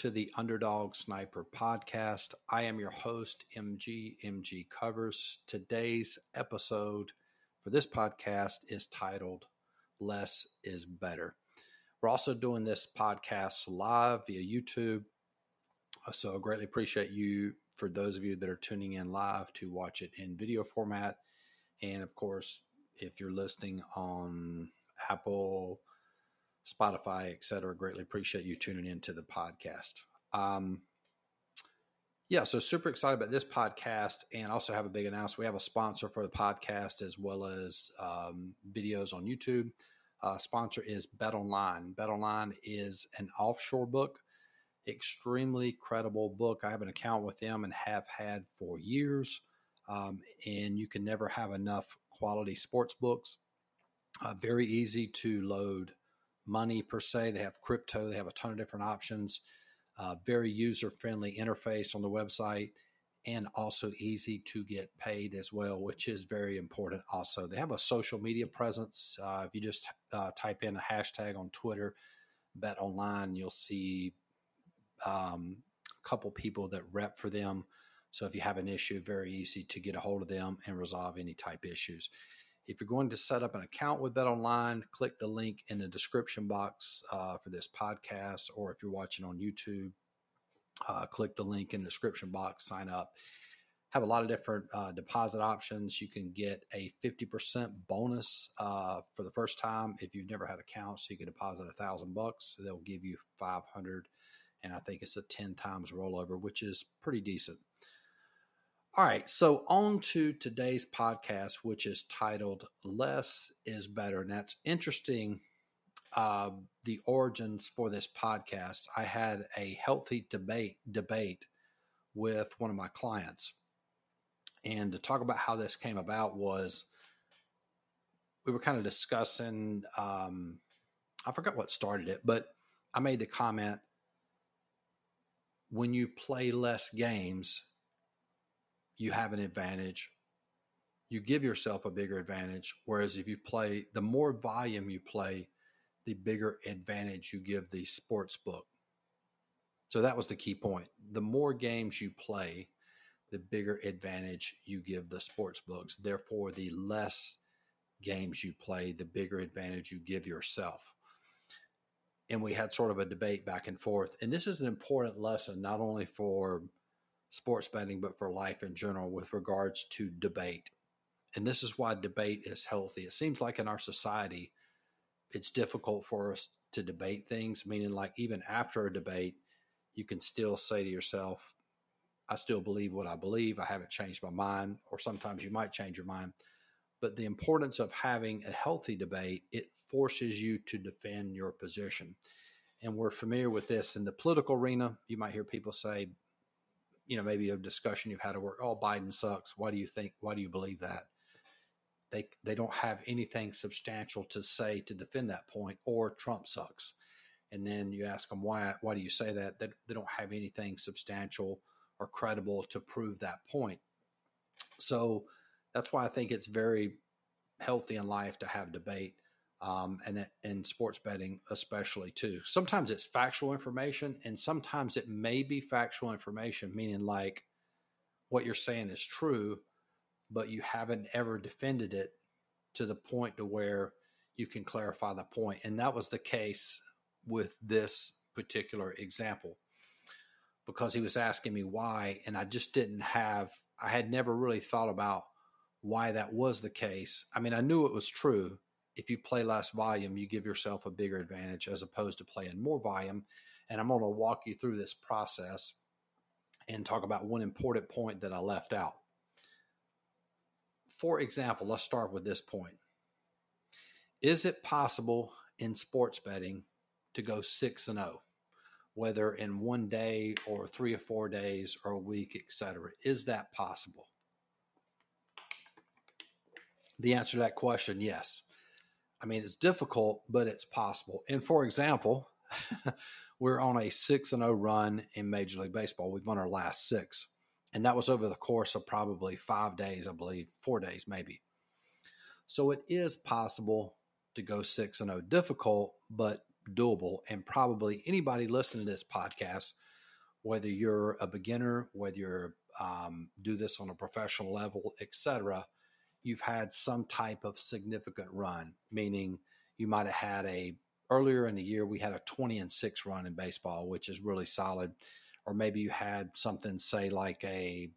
to the Underdog Sniper podcast. I am your host, MG MG Covers. Today's episode for this podcast is titled Less is Better. We're also doing this podcast live via YouTube. Uh, so I greatly appreciate you for those of you that are tuning in live to watch it in video format. And of course, if you're listening on Apple, Spotify, et cetera. Greatly appreciate you tuning into the podcast. Um, yeah, so super excited about this podcast and also have a big announcement. We have a sponsor for the podcast as well as um, videos on YouTube. Uh, sponsor is Bet Online. Bet Online is an offshore book, extremely credible book. I have an account with them and have had for years. Um, and you can never have enough quality sports books. Uh, very easy to load money per se. They have crypto. They have a ton of different options. Uh, very user friendly interface on the website and also easy to get paid as well, which is very important. Also, they have a social media presence. Uh, if you just uh, type in a hashtag on Twitter, Bet Online, you'll see um, a couple people that rep for them. So if you have an issue, very easy to get a hold of them and resolve any type issues. If you're going to set up an account with Bet Online, click the link in the description box uh, for this podcast, or if you're watching on YouTube, uh, click the link in the description box, sign up. Have a lot of different uh, deposit options. You can get a 50% bonus uh, for the first time if you've never had accounts. So you can deposit a thousand bucks. They'll give you 500, and I think it's a 10 times rollover, which is pretty decent. All right, so on to today's podcast, which is titled Less is Better. And that's interesting. Uh, the origins for this podcast. I had a healthy debate debate with one of my clients. And to talk about how this came about was we were kind of discussing um, I forgot what started it, but I made the comment when you play less games, you have an advantage. You give yourself a bigger advantage. Whereas if you play, the more volume you play, the bigger advantage you give the sports book. So that was the key point. The more games you play, the bigger advantage you give the sports books. Therefore, the less games you play, the bigger advantage you give yourself. And we had sort of a debate back and forth. And this is an important lesson, not only for sports betting, but for life in general with regards to debate. And this is why debate is healthy. It seems like in our society, it's difficult for us to debate things, meaning, like, even after a debate, you can still say to yourself, I still believe what I believe. I haven't changed my mind. Or sometimes you might change your mind. But the importance of having a healthy debate, it forces you to defend your position. And we're familiar with this in the political arena. You might hear people say, you know, maybe a discussion you've had at work. Oh, Biden sucks. Why do you think? Why do you believe that? They they don't have anything substantial to say to defend that point. Or Trump sucks. And then you ask them why. Why do you say that? They, they don't have anything substantial or credible to prove that point. So that's why I think it's very healthy in life to have debate um, and in sports betting especially too. Sometimes it's factual information, and sometimes it may be factual information, meaning like what you're saying is true, but you haven't ever defended it to the point to where you can clarify the point. And that was the case with this particular example because he was asking me why, and I just didn't have, I had never really thought about why that was the case. I mean, I knew it was true if you play less volume, you give yourself a bigger advantage as opposed to playing more volume. And I'm going to walk you through this process and talk about one important point that I left out. For example, let's start with this point. Is it possible in sports betting to go 6 and 0, whether in one day or 3 or 4 days or a week, etc.? Is that possible? The answer to that question, yes. I mean, it's difficult, but it's possible. And for example, we're on a six and zero oh run in Major League Baseball. We've won our last six, and that was over the course of probably five days, I believe, four days maybe. So it is possible to go six and zero. Oh. Difficult, but doable. And probably anybody listening to this podcast whether you're a beginner, whether you're um, do this on a professional level, etc., you've had some type of significant run, meaning you might have had a earlier in the year we had a 20 and 6 run in baseball, which is really solid. Or maybe you had something say like a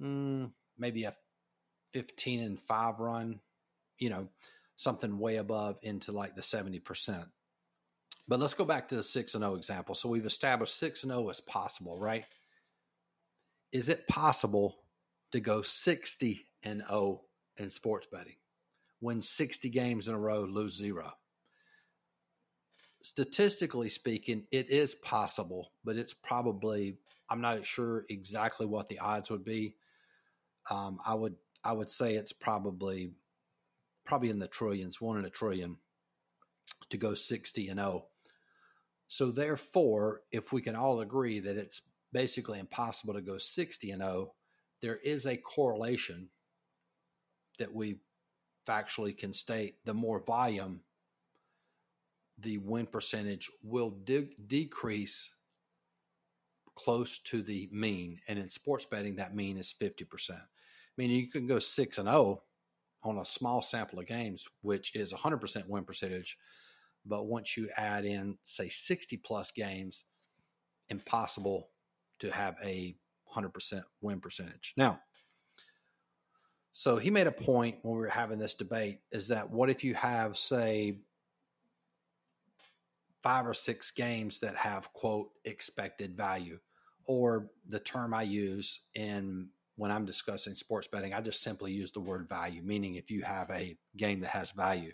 mm, maybe a 15 and 5 run, you know, something way above into like the 70%. But let's go back to the 6 and 0 example. So we've established 6 and 0 is possible, right? Is it possible to go 60 and 0 in sports betting? Win 60 games in a row, lose zero. Statistically speaking, it is possible, but it's probably I'm not sure exactly what the odds would be. Um, I would I would say it's probably probably in the trillions, one in a trillion, to go 60 and 0. So therefore, if we can all agree that it's basically impossible to go 60 and 0, there is a correlation that we factually can state the more volume the win percentage will de- decrease close to the mean and in sports betting that mean is 50% i mean you can go 6 and 0 on a small sample of games, which is 100% win percentage. But once you add in, say, 60 plus games, impossible to have a 100% win percentage. Now, so he made a point when we were having this debate is that what if you have, say, five or six games that have, quote, expected value? Or the term I use in when I'm discussing sports betting, I just simply use the word value, meaning if you have a game that has value.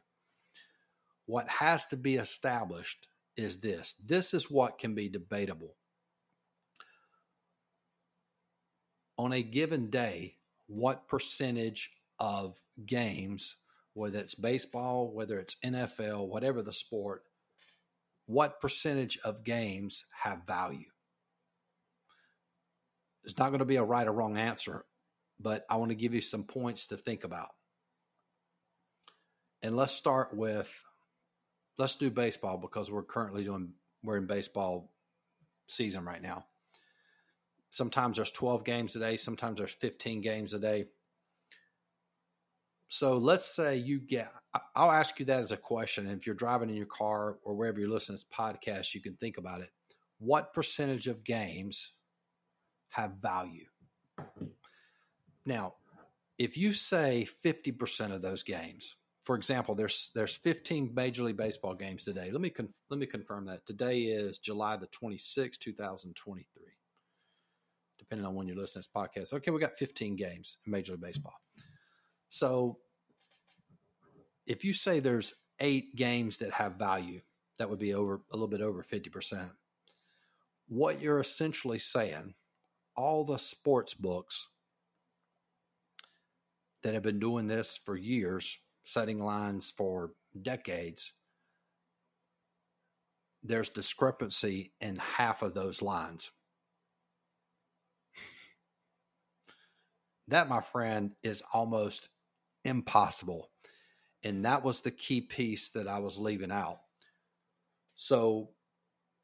What has to be established is this this is what can be debatable. On a given day, what percentage of games, whether it's baseball, whether it's NFL, whatever the sport, what percentage of games have value? It's not going to be a right or wrong answer, but I want to give you some points to think about. And let's start with let's do baseball because we're currently doing we're in baseball season right now. Sometimes there's 12 games a day, sometimes there's 15 games a day. So let's say you get I'll ask you that as a question. And if you're driving in your car or wherever you're listening to this podcast, you can think about it. What percentage of games have value. Now, if you say 50% of those games, for example, there's there's 15 Major League Baseball games today. Let me con- let me confirm that. Today is July the 26th, 2023. Depending on when you're listening to this podcast. Okay, we got 15 games in Major League Baseball. So if you say there's eight games that have value, that would be over a little bit over 50%. What you're essentially saying all the sports books that have been doing this for years, setting lines for decades, there's discrepancy in half of those lines. That, my friend, is almost impossible. And that was the key piece that I was leaving out. So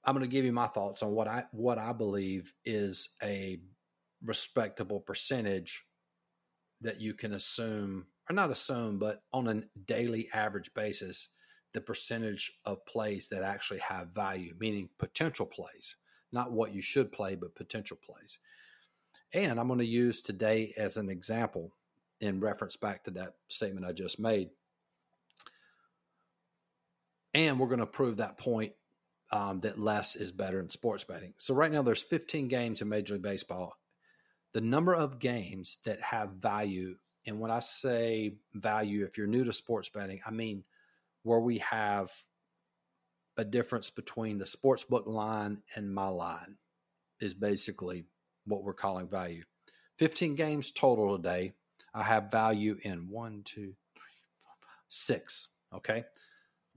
I'm going to give you my thoughts on what I what I believe is a respectable percentage that you can assume or not assume but on a daily average basis the percentage of plays that actually have value meaning potential plays not what you should play but potential plays and i'm going to use today as an example in reference back to that statement i just made and we're going to prove that point um, that less is better in sports betting. So right now there's 15 games in Major League Baseball. The number of games that have value, and when I say value, if you're new to sports betting, I mean where we have a difference between the sports book line and my line is basically what we're calling value. 15 games total today. I have value in one, two, three, four, five, six. Okay.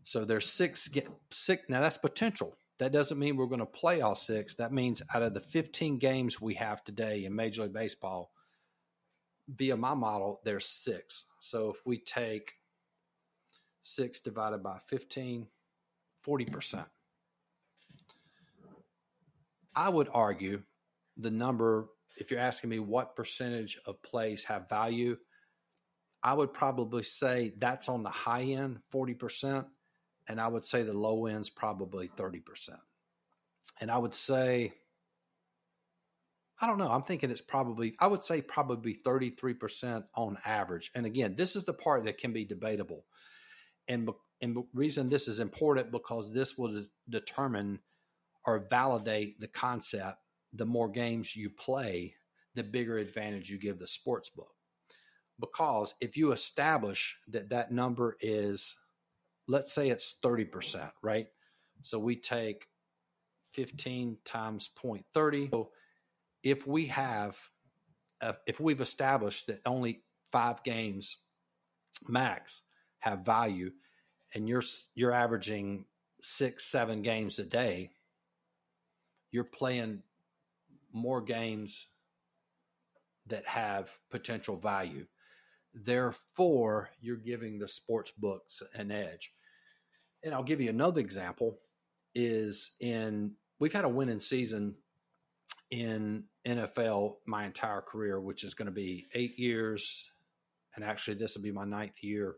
So there's six, get, six. Now that's potential. That doesn't mean we're going to play all six. That means out of the 15 games we have today in Major League Baseball, via my model, there's six. So if we take six divided by 15, 40%. I would argue the number, if you're asking me what percentage of plays have value, I would probably say that's on the high end, 40%. And I would say the low end's probably 30%. And I would say, I don't know. I'm thinking it's probably, I would say probably 33% on average. And again, this is the part that can be debatable. And, and the reason this is important because this will determine or validate the concept. The more games you play, the bigger advantage you give the sports book. Because if you establish that that number is, let's say it's 30%, right? So we take 15 times 0.30. So if we have, uh, if we've established that only five games max have value, and you're you're averaging six, seven games a day, you're playing more games that have potential value. Therefore, you're giving the sports books an edge. And I'll give you another example is in we've had a winning season in NFL my entire career, which is going to be eight years. And actually, this will be my ninth year.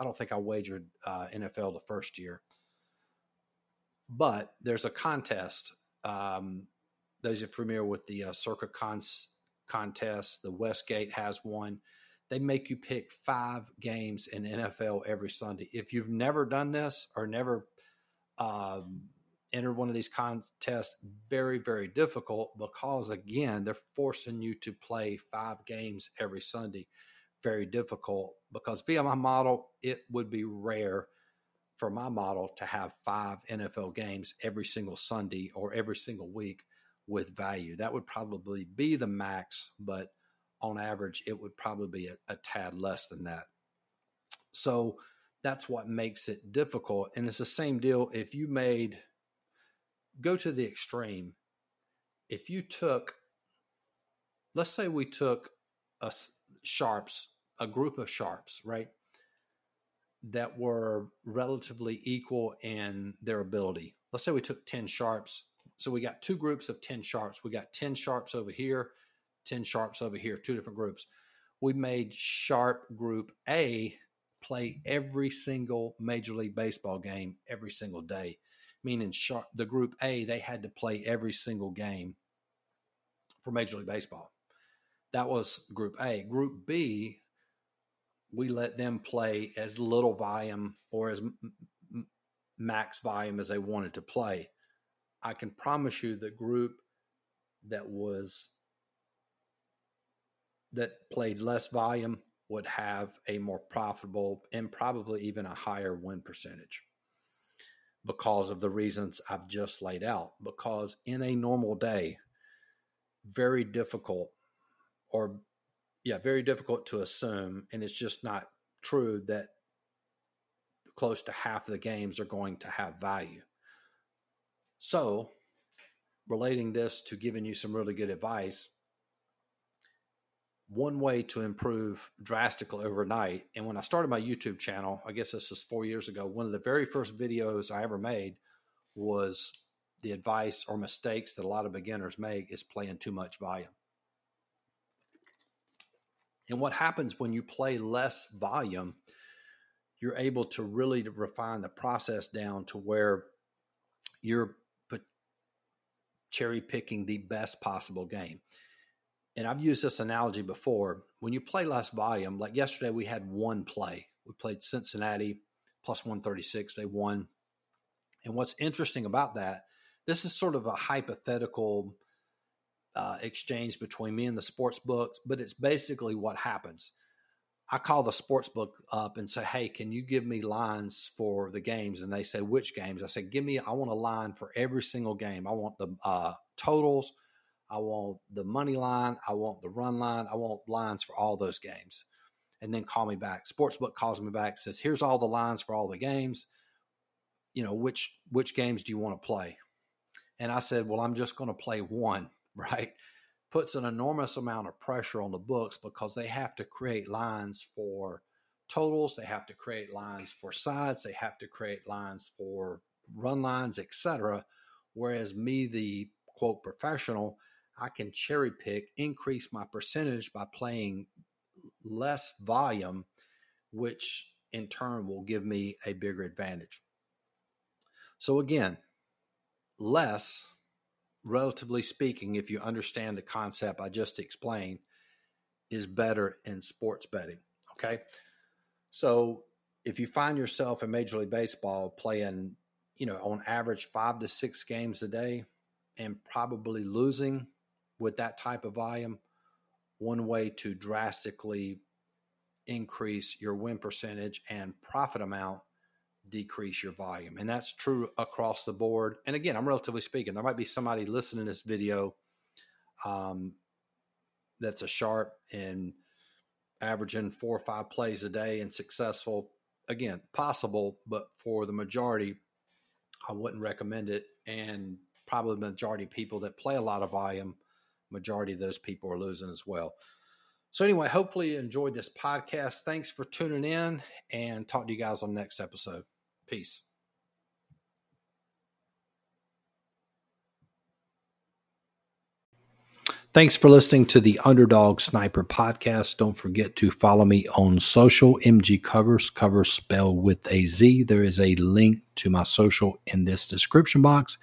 I don't think I wagered uh, NFL the first year. But there's a contest. Um, those are familiar with the uh, Circa cons- contest, the Westgate has one. They make you pick five games in NFL every Sunday. If you've never done this or never um, enter one of these contests very, very difficult because, again, they're forcing you to play five games every Sunday. Very difficult because via my model, it would be rare for my model to have five NFL games every single Sunday or every single week with value. That would probably be the max, but on average, it would probably be a, a tad less than that. So that's what makes it difficult. And it's the same deal if you made – go to the extreme. If you took, let's say we took a sharps, a group of sharps, right, that were relatively equal in their ability. Let's say we took 10 sharps. So we got two groups of 10 sharps. We got 10 sharps over here, 10 sharps over here, two different groups. We made sharp group A play every single Major League Baseball game every single day meaning sharp, the Group A, they had to play every single game for Major League Baseball. That was Group A. Group B, we let them play as little volume or as max volume as they wanted to play. I can promise you the group that was that played less volume would have a more profitable and probably even a higher win percentage because of the reasons I've just laid out. Because in a normal day, very difficult, or yeah, very difficult to assume, and it's just not true that close to half of the games are going to have value. So, relating this to giving you some really good advice, one way to improve drastically overnight. And when I started my YouTube channel, I guess this was four years ago, one of the very first videos I ever made was the advice or mistakes that a lot of beginners make is playing too much volume. And what happens when you play less volume, you're able to really refine the process down to where you're cherry picking the best possible game and I've used this analogy before. When you play less volume, like yesterday, we had one play. We played Cincinnati plus 136. They won. And what's interesting about that, this is sort of a hypothetical uh, exchange between me and the sports books, but it's basically what happens. I call the sports book up and say, Hey, can you give me lines for the games? And they say, Which games? I said, Give me, I want a line for every single game. I want the uh, totals, I want the money line. I want the run line. I want lines for all those games. And then call me back. Sportsbook calls me back, says, here's all the lines for all the games. You know, which which games do you want to play? And I said, Well, I'm just going to play one, right? Puts an enormous amount of pressure on the books because they have to create lines for totals, they have to create lines for sides, they have to create lines for run lines, etc. Whereas me, the quote professional, I can cherry pick, increase my percentage by playing less volume, which in turn will give me a bigger advantage. So, again, less, relatively speaking, if you understand the concept I just explained, is better in sports betting. Okay. So, if you find yourself in Major League Baseball playing, you know, on average five to six games a day and probably losing with that type of volume, one way to drastically increase your win percentage and profit amount decrease your volume and that's true across the board. And again i'm relatively speaking there might be somebody listening to this video um, that's a sharp and averaging four or five plays a day and successful. Again possible but for the majority i wouldn't recommend it. And probably the majority of people that play a lot of volume majority of those people are losing as well so, anyway, hopefully you enjoyed this podcast. Thanks for tuning in and talk to you guys on the next episode. Peace. Thanks for listening to the Underdog Sniper podcast. Don't forget to follow me on social, MG Covers, cover spell with a Z. There is a link to my social in this description box.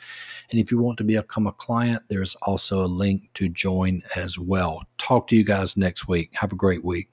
And if you want to become a client, there's also a link to join as well. Talk to you guys next week. Have a great week.